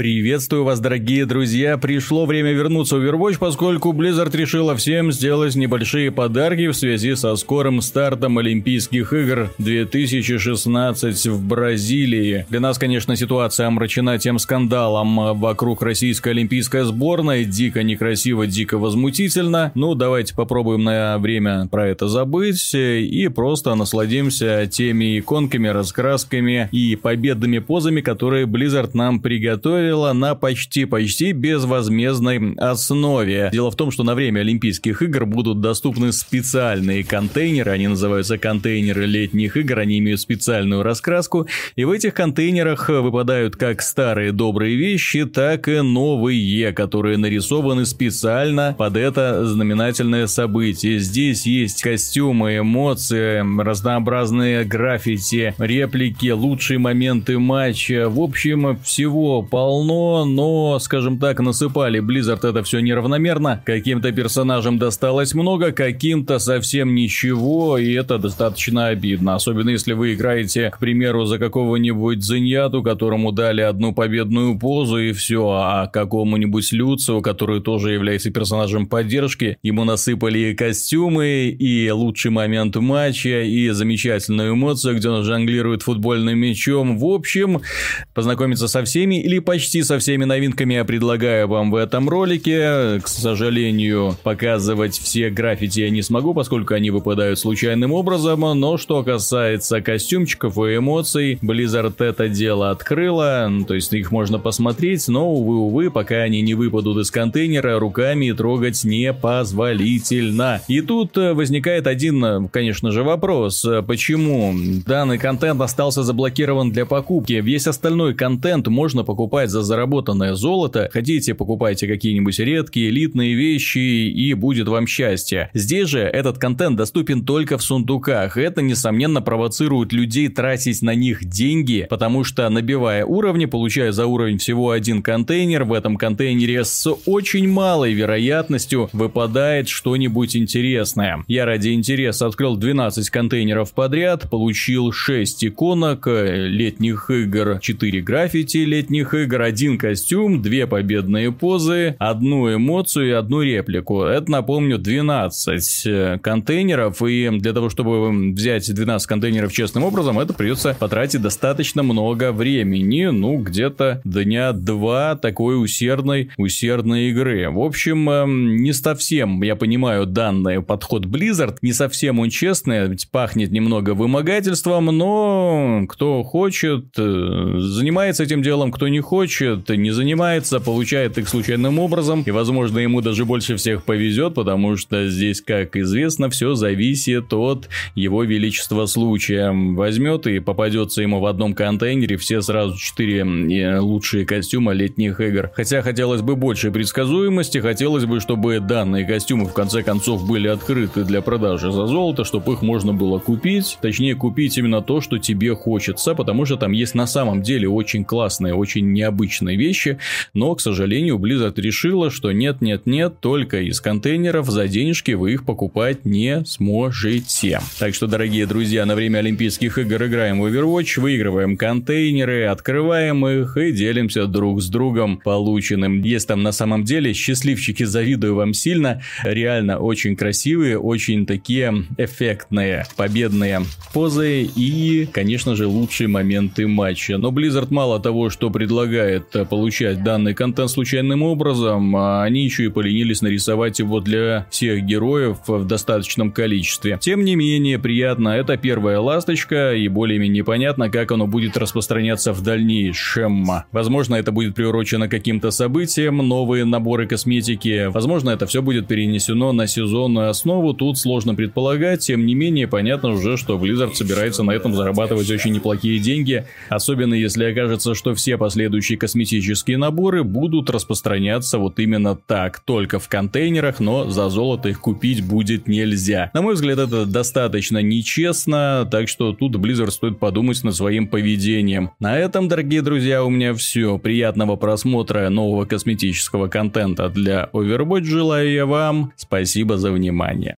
Приветствую вас, дорогие друзья! Пришло время вернуться в Overwatch, поскольку Blizzard решила всем сделать небольшие подарки в связи со скорым стартом Олимпийских игр 2016 в Бразилии. Для нас, конечно, ситуация омрачена тем скандалом вокруг российской олимпийской сборной. Дико некрасиво, дико возмутительно. Ну, давайте попробуем на время про это забыть и просто насладимся теми иконками, раскрасками и победными позами, которые Blizzard нам приготовил правило на почти-почти безвозмездной основе. Дело в том, что на время Олимпийских игр будут доступны специальные контейнеры, они называются контейнеры летних игр, они имеют специальную раскраску, и в этих контейнерах выпадают как старые добрые вещи, так и новые, которые нарисованы специально под это знаменательное событие. Здесь есть костюмы, эмоции, разнообразные граффити, реплики, лучшие моменты матча, в общем, всего полно полно, но, скажем так, насыпали Blizzard это все неравномерно. Каким-то персонажам досталось много, каким-то совсем ничего, и это достаточно обидно. Особенно если вы играете, к примеру, за какого-нибудь Зиньяту, которому дали одну победную позу и все, а какому-нибудь Люцию, который тоже является персонажем поддержки, ему насыпали и костюмы, и лучший момент матча, и замечательную эмоцию, где он жонглирует футбольным мячом. В общем, познакомиться со всеми или почти почти со всеми новинками я предлагаю вам в этом ролике. К сожалению, показывать все граффити я не смогу, поскольку они выпадают случайным образом, но что касается костюмчиков и эмоций, Blizzard это дело открыла, то есть их можно посмотреть, но, увы, увы, пока они не выпадут из контейнера, руками трогать непозволительно. И тут э, возникает один, э, конечно же, вопрос, почему данный контент остался заблокирован для покупки, весь остальной контент можно покупать за за заработанное золото, хотите покупайте какие-нибудь редкие элитные вещи и будет вам счастье. Здесь же этот контент доступен только в сундуках, это несомненно провоцирует людей тратить на них деньги, потому что набивая уровни, получая за уровень всего один контейнер, в этом контейнере с очень малой вероятностью выпадает что-нибудь интересное. Я ради интереса открыл 12 контейнеров подряд, получил 6 иконок летних игр, 4 граффити летних игр, один костюм, две победные позы, одну эмоцию и одну реплику. Это, напомню, 12 э, контейнеров, и для того, чтобы взять 12 контейнеров честным образом, это придется потратить достаточно много времени, ну, где-то дня два такой усердной, усердной игры. В общем, эм, не совсем, я понимаю, данный подход Blizzard, не совсем он честный, пахнет немного вымогательством, но кто хочет, э, занимается этим делом, кто не хочет, хочет, не занимается, получает их случайным образом, и, возможно, ему даже больше всех повезет, потому что здесь, как известно, все зависит от его величества случая. Возьмет и попадется ему в одном контейнере все сразу четыре э, лучшие костюма летних игр. Хотя хотелось бы больше предсказуемости, хотелось бы, чтобы данные костюмы в конце концов были открыты для продажи за золото, чтобы их можно было купить, точнее купить именно то, что тебе хочется, потому что там есть на самом деле очень классные, очень необычные обычные вещи, но, к сожалению, Blizzard решила, что нет-нет-нет, только из контейнеров за денежки вы их покупать не сможете. Так что, дорогие друзья, на время Олимпийских игр играем в Overwatch, выигрываем контейнеры, открываем их и делимся друг с другом полученным. Есть там на самом деле счастливчики, завидую вам сильно, реально очень красивые, очень такие эффектные, победные позы и, конечно же, лучшие моменты матча. Но Blizzard мало того, что предлагает позволяет э, получать данный контент случайным образом, а они еще и поленились нарисовать его для всех героев в достаточном количестве. Тем не менее, приятно, это первая ласточка, и более-менее понятно, как оно будет распространяться в дальнейшем. Возможно, это будет приурочено каким-то событиям, новые наборы косметики, возможно, это все будет перенесено на сезонную основу, тут сложно предполагать, тем не менее, понятно уже, что Blizzard собирается на этом зарабатывать очень неплохие деньги, особенно если окажется, что все последующие косметические наборы будут распространяться вот именно так, только в контейнерах, но за золото их купить будет нельзя. На мой взгляд, это достаточно нечестно, так что тут Blizzard стоит подумать над своим поведением. На этом, дорогие друзья, у меня все. Приятного просмотра нового косметического контента для Overwatch желаю я вам. Спасибо за внимание.